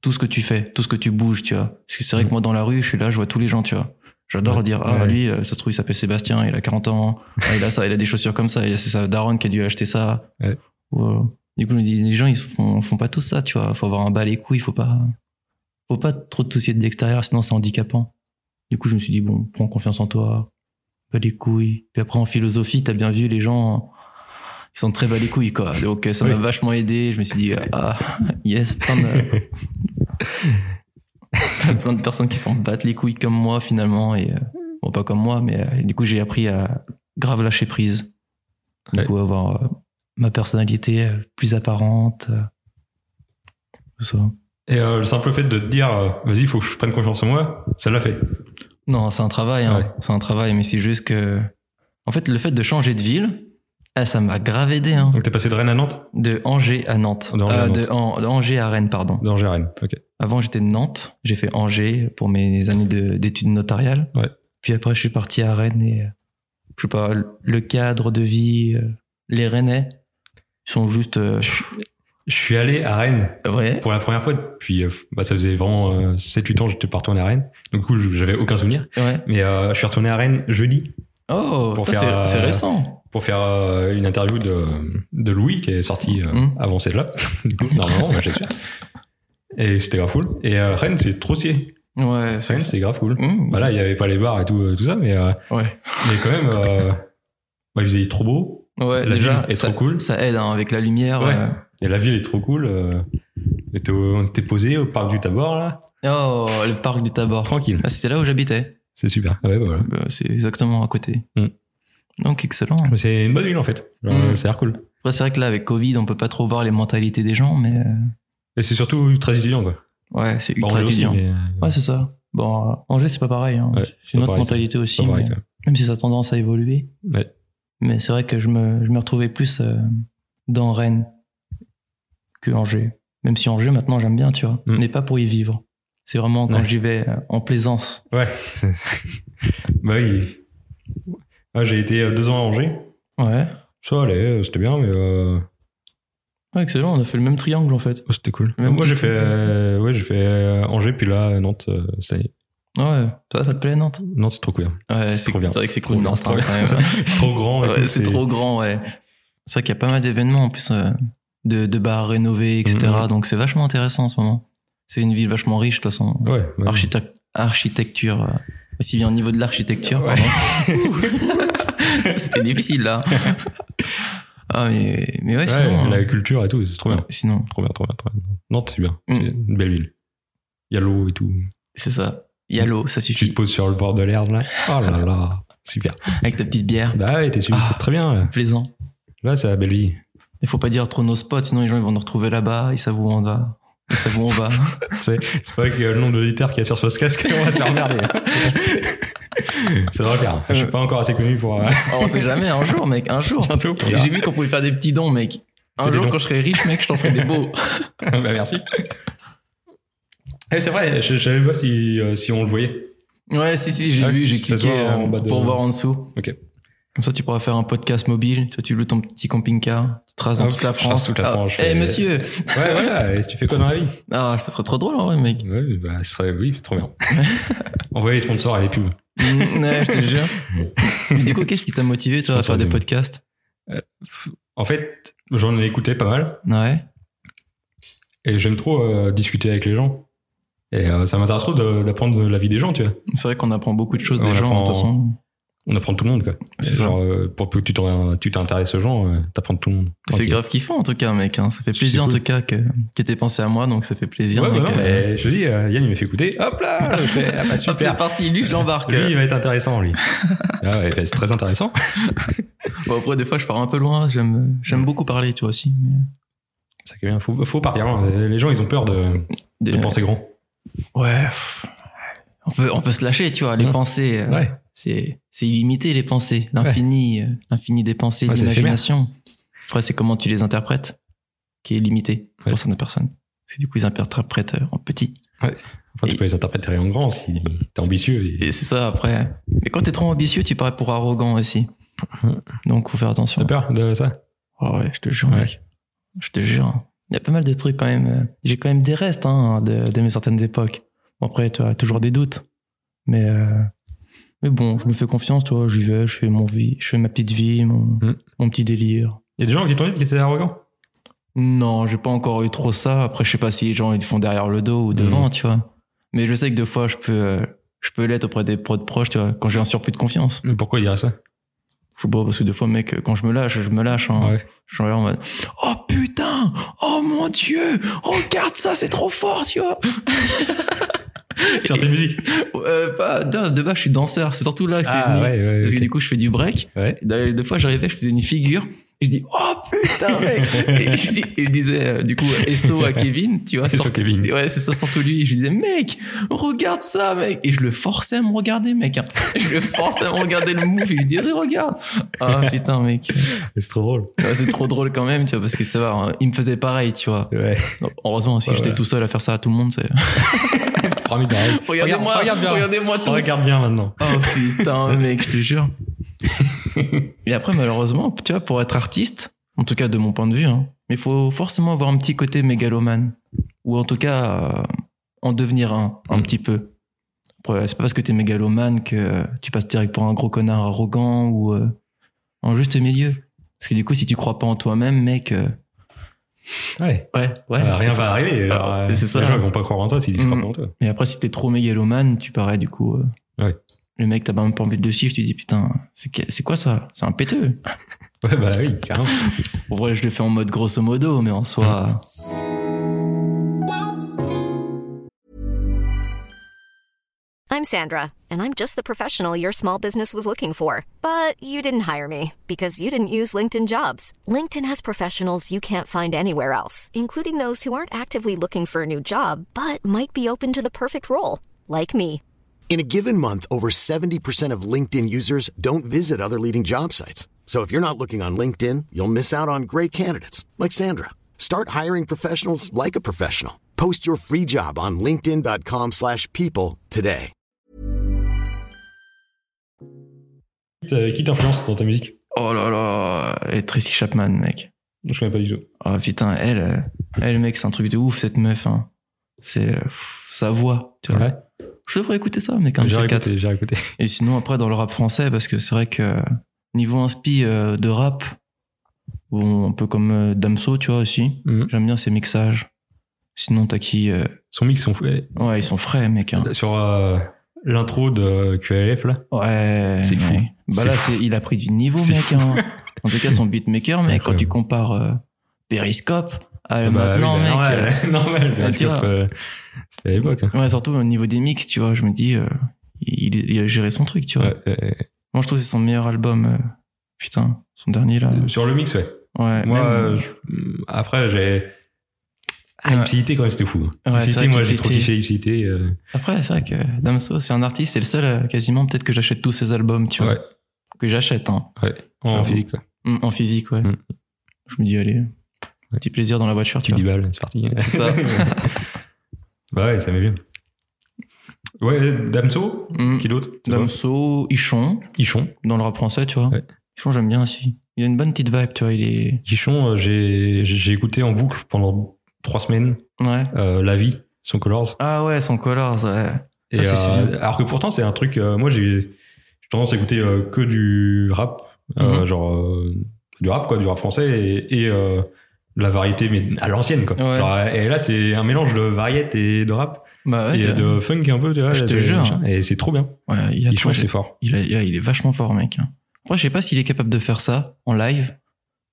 tout ce que tu fais, tout ce que tu bouges, tu vois. Parce que c'est vrai que moi, dans la rue, je suis là, je vois tous les gens, tu vois. J'adore Ouais. dire, ah, Ouais. lui, euh, ça se trouve, il s'appelle Sébastien, il a 40 ans, Ah, il a ça, il a des chaussures comme ça, c'est sa daronne qui a dû acheter ça. Ouais. Ou, Du coup, je me dis, les gens, ils font, font pas tout ça, tu vois. Faut avoir un bas les couilles, faut pas, faut pas trop te soucier de l'extérieur, sinon c'est handicapant. Du coup, je me suis dit, bon, prends confiance en toi, bas les couilles. Puis après, en philosophie, t'as bien vu, les gens, ils sont très bas les couilles, quoi. Donc, euh, ça m'a vachement aidé. Je me suis dit, ah, yes, plein de, plein de personnes qui s'en battent les couilles comme moi, finalement. Et, euh, bon, pas comme moi, mais euh, du coup, j'ai appris à grave lâcher prise. Du Ouais. coup, avoir ma personnalité euh, plus apparente. euh, tout ça. Et euh, le simple fait de te dire, euh, vas-y, il faut que je prenne confiance en moi, ça l'a fait. Non, c'est un travail, hein. Ouais. c'est un travail, mais c'est juste que, en fait, le fait de changer de ville, eh, ça m'a grave aidé, hein. Donc t'es passé de Rennes à Nantes? De Angers à Nantes. De Angers à Euh, Nantes. de, en- de Angers à Rennes, pardon. À Rennes, ok. Avant, j'étais de Nantes. J'ai fait Angers pour mes années de- d'études notariales. Ouais. Puis après, je suis parti à Rennes et, je sais pas, le cadre de vie, les Rennais, ils sont juste, euh, Je suis allé à Rennes ouais. pour la première fois depuis, euh, bah, ça faisait vraiment euh, 7-8 ans que j'étais pas retourné à Rennes. Donc du coup, j'avais aucun souvenir. Ouais. Mais euh, je suis retourné à Rennes jeudi Oh, Pour ça, faire, c'est euh, récent. pour faire euh, une interview de, de Louis qui est sorti euh, Mm. avant celle-là. Du coup, normalement, bah, j'espère. Et c'était grave cool. Et euh, Rennes, c'est trop stylé. Ouais, Rennes, c'est grave cool. Mmh, Voilà, il y avait pas les bars et tout, euh, tout ça, mais, euh, Ouais. mais quand même, euh, bah, il faisait trop beau. Ouais, La déjà, ville est ça, trop cool. ça aide hein, avec la lumière. Ouais. euh. Et la ville est trop cool. Euh, on, était posé au parc du Tabor, là, Oh, le parc du Tabor. tranquille. Ah, C'était là où j'habitais. C'est super. Ouais, bah, voilà. Bah, c'est exactement à côté. Mm. Donc, excellent. C'est une bonne ville, en fait. Mm. Ça a l'air cool. Après, c'est vrai que là, avec Covid, on peut pas trop voir les mentalités des gens, mais euh, Et c'est surtout très étudiant, quoi. ouais, c'est ultra étudiant. mais, Ouais, c'est ça. Bon, Angers, c'est pas pareil. Hein. Ouais, c'est une autre pareil. mentalité aussi, pareil, mais- même si ça a tendance à évoluer. Ouais. Mais c'est vrai que je me, je me retrouvais plus euh, dans Rennes que Angers. Même si Angers, maintenant, j'aime bien, tu vois. Mm. Mais pas pour y vivre. C'est vraiment quand Ouais. j'y vais euh, en plaisance. Ouais. bah oui. Ouais, j'ai été euh, deux ans à Angers. Ouais. Ça allait, c'était bien, mais euh, Ouais, excellent. On a fait le même triangle, en fait. oh, c'était cool. Moi, j'ai fait, euh, ouais, j'ai fait Angers, puis là, Nantes, ça y est. Ouais. Ça te plaît, Nantes? Nantes, c'est trop cool. Ouais, C'est trop bien. C'est vrai que c'est cool, Nantes, c'est trop hein, bien. quand même. c'est trop grand Ouais, c'est trop grand, ouais. C'est vrai qu'il y a pas mal d'événements. En plus, euh, de, de bars rénovés, etc. Mhm. Donc c'est vachement intéressant en ce moment. C'est une ville vachement riche, de toute façon. Ouais. ouais. Architect- architecture, euh, aussi bien au niveau de l'architecture. Ouais. C'était difficile là. Ah, mais, mais ouais, Ouais, sinon. la euh, culture et tout, c'est trop bien. Sinon, Trop bien, trop bien, trop bien. Nantes, c'est bien. Mm. C'est une belle ville. Il y a l'eau et tout. c'est ça. Il y a l'eau, ça Tu te suffit. poses sur le bord de l'herbe, là. Oh là là. Super. Avec ta petite bière. Bah ouais, t'es super, Ah. très bien. Plaisant. Là, c'est la belle vie. Il faut pas dire trop nos spots, sinon les gens ils vont nous retrouver là-bas, ils savent où on va. Ils savent où on va. C'est pas avec le nombre d'auditeurs qu'il y a sur ce casque qu'on va se faire emmerder. ça devrait faire. Je suis pas encore assez connu pour. euh, Oh, on sait jamais, un jour, mec, un jour. Bientôt. J'ai vu qu'on pouvait faire des petits dons, mec. Un Fais jour, quand je serai riche, mec, je t'en ferai des beaux. bah merci. Eh, c'est vrai, je, je savais pas si, euh, si on le voyait. Ouais, si, si, j'ai vu, j'ai ça se cliqué voit en euh, bas de- pour voir en dessous. Ok. Comme ça, tu pourras faire un podcast mobile. Toi, tu loues ton petit camping-car, tu traces dans Hop, toute la je trace France. toute la Ah, je Eh, fais- monsieur Ouais, voilà. Et tu fais quoi dans la vie? Ah, ça serait trop drôle, en vrai, mec. Ouais, bah, ce serait, oui, trop bien. Envoyer les sponsors et les pubs. Mm, ouais, je te jure. du coup, qu'est-ce qui t'a motivé, toi, à faire des Sponsorisé. podcasts? En fait, j'en ai écouté pas mal. Ouais. Et j'aime trop euh, discuter avec les gens. Et euh, ça m'intéresse trop d'apprendre la vie des gens, tu vois. C'est vrai qu'on apprend beaucoup de choses On des gens, de toute façon. On apprend tout le monde, quoi. C'est Genre, euh, pour peu que tu t'intéresses aux gens, euh, t'apprends tout le monde. C'est grave kiffant, en tout cas, mec. hein. Ça fait plaisir, en cool. tout cas, que, que t'aies pensé à moi, donc ça fait plaisir. Ouais, bah mec, non, euh, mais je te dis, Yann, il m'a fait écouter. Hop là fais, ah bah, Hop, c'est parti, lui, je l'embarque. Lui, il va être intéressant, lui. ah ouais, bah, c'est très intéressant. Bon, après, des fois, je pars un peu loin. J'aime, beaucoup parler, tu vois aussi. mais- bien. Faut, faut partir loin. Les gens, ils ont peur de, de penser grand. Ouais. On peut, on peut se lâcher, tu vois. Les Mmh. pensées, euh, Ouais. c'est, c'est illimité, les pensées. L'infini, euh, l'infini des pensées, Ouais, de l'imagination. Après, c'est comment tu les interprètes qui est limité Ouais. pour certaines personnes. Parce que du coup, ils interprètent euh, en petit. Enfin, tu peux les interpréter en grand si t'es ambitieux. et- Et c'est ça, après. Mais quand t'es trop ambitieux, tu parais pour arrogant aussi. Donc, faut faire attention. T'as peur de ça? Oh ouais, je te jure, Ouais. mec. Je te jure. Il y a pas mal de trucs quand même. euh, J'ai quand même des restes hein, de, de mes certaines époques. Bon, après, tu as toujours des doutes. Mais, euh, mais bon, je me fais confiance, tu vois. J'y vais, je fais mon vie, je fais ma petite vie, mon, Mm. mon petit délire. Il y a des gens qui t'ont dit qu'ils étaient arrogants. Non, j'ai pas encore eu trop ça. Après, je sais pas si les gens ils le font derrière le dos ou devant, Mhm. tu vois. Mais je sais que des fois, je peux, euh, je peux l'être auprès des proches, tu vois, quand j'ai un surplus de confiance. Mais pourquoi il dirait ça? Je sais pas, parce que des fois, mec, quand je me lâche, je me lâche. Hein. Ouais. Je suis là en mode Oh putain Oh mon dieu Regarde ça, c'est trop fort, tu vois Sur tes musiques. euh, pas, de, de base, je suis danseur. C'est surtout là que c'est Ah venu. ouais, ouais. Parce que du coup, je fais du break. Ouais. Des fois, j'arrivais, je faisais une figure. Je dis Oh putain, mec Et je, dis- et je disais, euh, du coup, SO à Kevin, tu vois. Sur Kevin. Ouais, c'est ça, surtout lui. Et je lui disais Mec, regarde ça, mec Et je le forçais à me regarder, mec. hein. Je le forçais à me regarder le move. Et je lui disais Regarde Ah putain, mec. C'est trop drôle. Ouais, c'est trop drôle quand même, tu vois, parce que c'est vrai, hein, il me faisait pareil, tu vois. Ouais. Donc, heureusement, si Ouais, j'étais tout seul à faire ça à tout le monde, c'est. Regardez-moi, regarde bien. regardez-moi tous. Regarde bien maintenant. Oh putain, mec, je te jure. Et après, malheureusement, tu vois, pour être artiste, en tout cas de mon point de vue, hein, il faut forcément avoir un petit côté mégalomane. Ou en tout cas, euh, en devenir un, un Mm. petit peu. Après, c'est pas parce que t'es mégalomane que euh, tu passes direct pour un gros connard arrogant ou euh, en juste milieu. Parce que du coup, si tu crois pas en toi-même, mec. euh, Ouais. ouais, ouais. Rien ça. va arriver. alors, Ah, c'est ça. Les gens vont pas croire en toi s'ils disent Mm. croient pas en toi. Et après, si t'es trop mégalomane, tu parais du coup. Ouais. Le mec, t'as même pas envie de le suivre, tu dis putain, c'est quoi ça C'est un péteux. Ouais, bah oui, carrément. En vrai, je le fais en mode grosso modo, mais en soi. I'm Sandra, and I'm just the professional your small business was looking for. But you didn't hire me because you didn't use LinkedIn jobs. LinkedIn has professionals you can't find anywhere else, including those who aren't actively looking for a new job but might be open to the perfect role, like me. In a given month, over 70% of LinkedIn users don't visit other leading job sites. So if you're not looking on LinkedIn, you'll miss out on great candidates like Sandra. Start hiring professionals like a professional. Post your free job on linkedin.com/people slash people today. Euh, Qui t'influence dans ta musique? Oh là là, et Tracy Chapman, mec. Je connais pas du tout. Oh putain, elle, euh, elle, mec, c'est un truc de ouf, cette meuf. Hein. C'est euh, sa voix, tu vois. Ouais. Je devrais écouter ça, J'ai ces quatre. écouté, j'ai écouté. Et sinon, après, dans le rap français, parce que c'est vrai que niveau inspi euh, de rap, un peu comme euh, Damso, tu vois aussi. Mhm. J'aime bien ses mixages. Sinon, t'as qui euh, Son mix sont faits. Ouais, ils sont frais, mec. hein. Sur euh, l'intro de QLF, là. Ouais. C'est fou. Bah là, fou. il a pris du niveau, mec. hein. En tout cas, son beatmaker, mec, quand tu compares euh, Periscope à Bah maintenant, oui, mec. normal, euh, normal, parce tu que, vois. euh, c'était à l'époque. hein. Ouais, surtout au niveau des mix, tu vois, je me dis, euh, il, il a géré son truc, tu vois. Ouais, euh, Moi, je trouve que c'est son meilleur album. euh, putain, son dernier là. sur le mix, ouais. Ouais, Moi, même, euh, je- après, j'ai. Ah, Ouais. Ipsité, quand même, c'était fou. Ouais, c'est Ipsité, vrai moi, j'ai trop kiffé euh, Après, c'est vrai que Damso, c'est un artiste, c'est le seul, euh, quasiment, peut-être que j'achète tous ses albums, tu vois. Ouais. Que j'achète, hein. ouais, en Ah, physique, quoi. Mm, En physique, ouais. Mm. Je me dis, allez, petit plaisir dans la voiture, tu Tu dis balle, c'est parti. C'est ça. bah ouais, ça m'est bien. Ouais, Damso, Mm. qui d'autre Damso, Ichon, Ichon. dans le rap français, tu vois. Ouais. Ichon, j'aime bien aussi. Il a une bonne petite vibe, tu vois. Il est. Ichon, euh, j'ai j'ai écouté en boucle pendant trois semaines Ouais. euh, La vie, son Colors. Ah ouais, son Colors, ouais. Et, Ça, c'est euh, alors que pourtant, c'est un truc. euh, moi, j'ai j'ai tendance à écouter euh, que du rap, euh, Mhm. genre euh, du rap, quoi, du rap français et, et, euh, de la variété, mais à l'ancienne, quoi. Ouais. Genre, et là, c'est un mélange de variété et de rap Bah ouais. et de funk un peu, tu vois. Je te jure. Et c'est trop bien. Ouais, il a c'est fort. Il, a- est vachement fort, mec. Après, je sais pas s'il est capable de faire ça en live,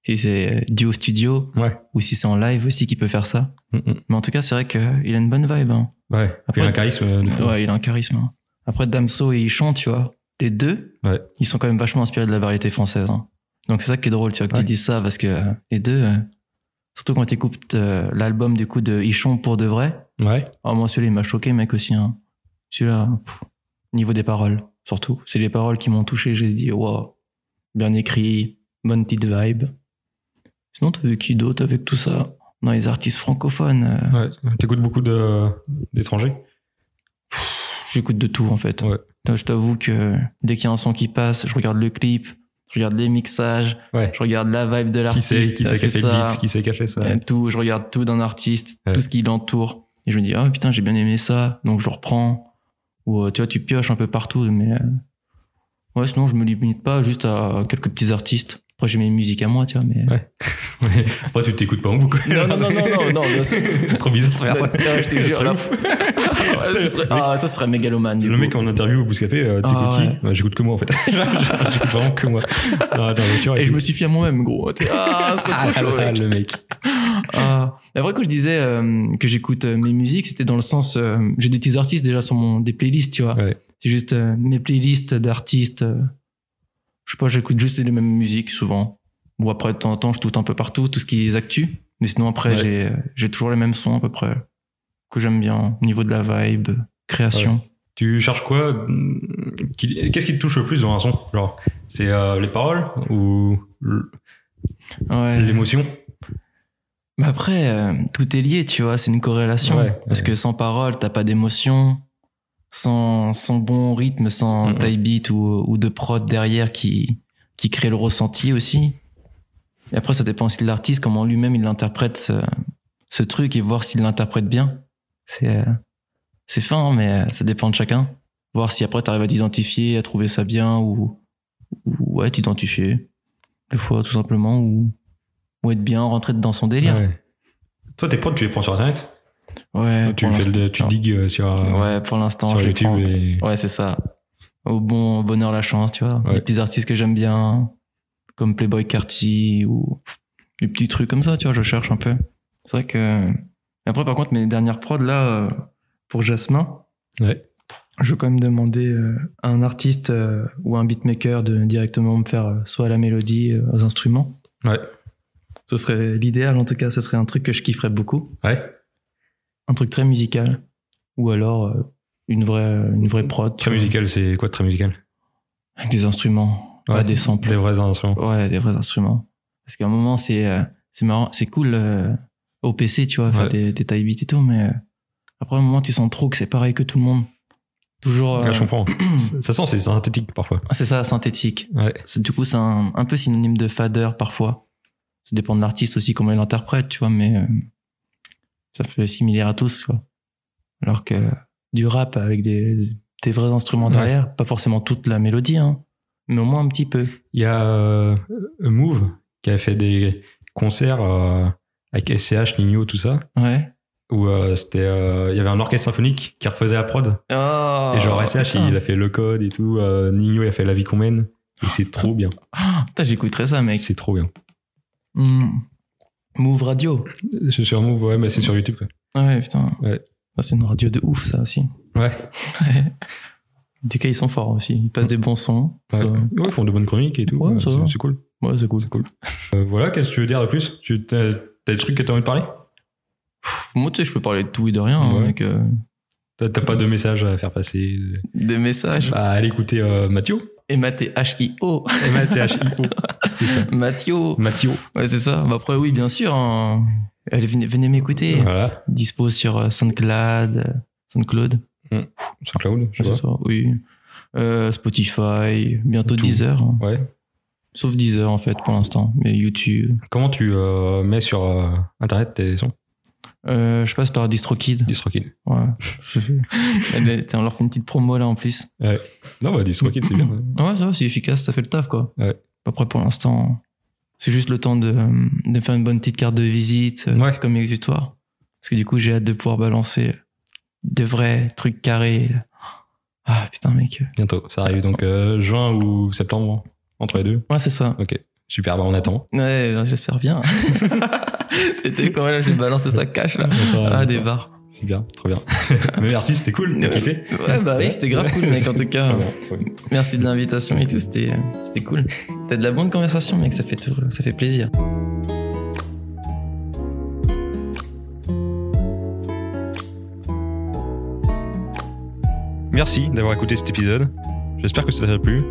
si c'est dû au studio, Ouais. ou si c'est en live aussi qu'il peut faire ça. Mm, mm. Mais en tout cas, c'est vrai qu'il a une bonne vibe. Hein. Ouais. Après- il a un charisme de fou. Ouais, il a un charisme. hein. Après, Damso et Ichon, tu vois, les deux, Ouais. ils sont quand même vachement inspirés de la variété française. hein. Donc c'est ça qui est drôle, tu vois, que Ouais. tu dises ça, parce que euh, les deux, euh, surtout quand tu écoutes euh, l'album du coup de Ichon pour de vrai, Ouais. ah, moi celui-là il m'a choqué, mec, aussi. Hein. Celui-là, niveau des paroles, surtout. C'est les paroles qui m'ont touché, j'ai dit, wow, bien écrit, bonne petite vibe. Sinon, t'as vu qui d'autre avec tout ça Non, les artistes francophones, euh, Ouais. T'écoutes beaucoup d'étrangers? J'écoute de tout en fait. Ouais. Je t'avoue que dès qu'il y a un son qui passe, je regarde le clip, je regarde les mixages, Ouais. je regarde la vibe de l'artiste. qui c'est qui ça. beat Qui a fait ça tout, je regarde tout d'un artiste, Ouais. tout ce qui l'entoure. Et je me dis, oh putain, j'ai bien aimé ça, donc je reprends. Ou euh, tu vois, tu pioches un peu partout, mais. euh, Ouais, sinon, je me limite pas juste à quelques petits artistes. Après, j'ai mes musiques à moi, tu vois, mais. Ouais. Après, tu t'écoutes pas en boucle. Non, non, non, non, non, c'est trop bizarre de faire ça. Non, je Ah, ça serait mégalomane, du Le mec en interview au Bouscapé, euh, t'écoutes Ah, qui ouais. Bah, J'écoute que moi en fait. J'écoute vraiment que moi. Ah, Et je me suis fié à moi-même, gros. Ah, Ah, trop mec. le mec. Ah. Quand je disais euh, que j'écoute euh, mes musiques, c'était dans le sens, j'ai des petits artistes déjà sur mon des playlists, tu vois. C'est juste mes playlists d'artistes. Je sais pas, j'écoute juste les mêmes musiques souvent. Ou après, de temps en temps, je tout un peu partout, tout ce qui est actu. Mais sinon, après, Ouais. j'ai toujours les mêmes sons à peu près que j'aime bien au niveau de la vibe, création. Tu cherches quoi qui- Qu'est-ce qui te touche le plus dans un son? Genre, c'est euh, les paroles ou Ouais. l'émotion? Mais après, euh, tout est lié, tu vois, c'est une corrélation. Parce que sans parole, t'as pas d'émotion. Sans, sans bon rythme, sans tie beat ou, ou de prod derrière qui, qui crée le ressenti aussi. Et après, ça dépend aussi de l'artiste, comment lui-même il interprète ce, ce truc et voir s'il l'interprète bien. C'est, euh, c'est fin, mais euh, ça dépend de chacun. Voir si après t'arrives à t'identifier, à trouver ça bien ou, ou ouais, t'identifier. Des fois, tout simplement, ou, ou être bien, rentrer dans son délire. Ouais. Toi, tes prods, tu les prends sur internet? Ouais, Tu pour fais le, l'instant. tu digues euh, sur, euh, Ouais, pour l'instant, sur YouTube prends. et. Ouais, c'est ça. Au bon au bonheur, la chance, tu vois. Ouais. Des petits artistes que j'aime bien, comme Playboy Carty ou des petits trucs comme ça, tu vois, je cherche un peu. C'est vrai que. Après, par contre, mes dernières prods, là, euh, pour Jasmin, Ouais. je vais quand même demander à un artiste ou un beatmaker de directement me faire soit la mélodie, aux instruments. Ouais. Ce serait l'idéal, en tout cas, ce serait un truc que je kifferais beaucoup. Ouais. Un truc très musical. Ou alors euh, une vraie, une vraie prod. Très musical, c'est quoi de très musical? Avec des instruments, pas des samples. Des vrais instruments. Ouais, des vrais instruments. Parce qu'à un moment, c'est euh, c'est marrant, c'est cool euh, au PC, tu vois, faire Ouais. des, des beats et tout, mais euh, après, à un moment, tu sens trop que c'est pareil que tout le monde. Toujours. euh, Ouais, je comprends. ça sent, c'est synthétique parfois. c'est ça, synthétique. Ouais. C'est- Du coup, c'est un, un peu synonyme de fader parfois. Ça dépend de l'artiste aussi, comment il l'interprète, tu vois, mais euh, ça fait similaire à tous, quoi. Alors que du rap avec des, des vrais instruments Ouais. derrière, pas forcément toute la mélodie, hein, mais au moins un petit peu. Il y a euh, Move qui avait fait des concerts euh, avec SCH, Nino, tout ça, Ouais. où euh, c'était, euh, il y avait un orchestre symphonique qui refaisait la prod. Oh, et genre SCH, putain. il a fait le code et tout. Nino, il a fait la vie qu'on mène. Et c'est trop bien. Ah, j'écouterais ça, mec. C'est trop bien. Hmm. Move Radio. C'est sur Move, ouais, mais c'est sur YouTube. Quoi. Ouais, putain. Ouais. Ah, c'est une radio de ouf, ça aussi. Ouais. Ouais. Cas, ils sont forts aussi. Ils passent des bons sons. Ouais. Euh, Ouais, ils font de bonnes chroniques et tout. Ouais, c'est va. c'est cool. ouais, c'est cool. C'est cool. Euh, voilà, qu'est-ce que tu veux dire de plus? Tu t'as, t'as des trucs que t'as envie de parler? Pff, Moi, tu sais, je peux parler de tout et de rien, hein, mec. euh, T'as, t'as pas de message à faire passer? Des messages. À aller écouter Mathieu M-A-T-H-I-O. M-A-T-H-I-O. C'est ça. Mathieu. Mathieu. Ouais, c'est ça. Bah, après, oui, bien sûr. hein. Allez, venez, venez m'écouter. Voilà. Dispo sur euh, SoundCloud. euh, SoundCloud. Sur Cloud, je c'est ça, oui. Euh, Spotify. Bientôt Tout. Deezer. hein. Ouais. Sauf Deezer, en fait, pour l'instant. Mais YouTube. Comment tu euh, mets sur euh, Internet tes sons? Euh, je passe par DistroKid. DistroKid. Ouais. On leur fait une petite promo là en plus. Non, bah DistroKid, c'est bien. ouais. Ouais, ça va, c'est efficace, ça fait le taf quoi. Ouais. Après, pour l'instant, c'est juste le temps de, de faire une bonne petite carte de visite, euh, Ouais. comme exutoire. Parce que du coup, j'ai hâte de pouvoir balancer de vrais trucs carrés. Ah putain, mec. Bientôt. Ça arrive donc euh, juin ou septembre, entre les deux. Ouais, c'est ça. Ok. Super, bah on attend. Ouais, j'espère bien. T'étais comment là, j'ai balancé sa cache là. On attend, Ah, des barres. Super, trop bien. Mais merci, c'était cool. T'as kiffé Ouais, bah oui, c'était grave cool, mec, en tout cas. Trop bien, trop bien. Merci de l'invitation et tout, c'était, c'était cool. T'as de la bonne conversation, mec, ça fait tout, ça fait plaisir. Merci d'avoir écouté cet épisode. J'espère que ça t'a plu.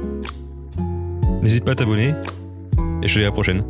N'hésite pas à t'abonner. Et je te dis à la prochaine.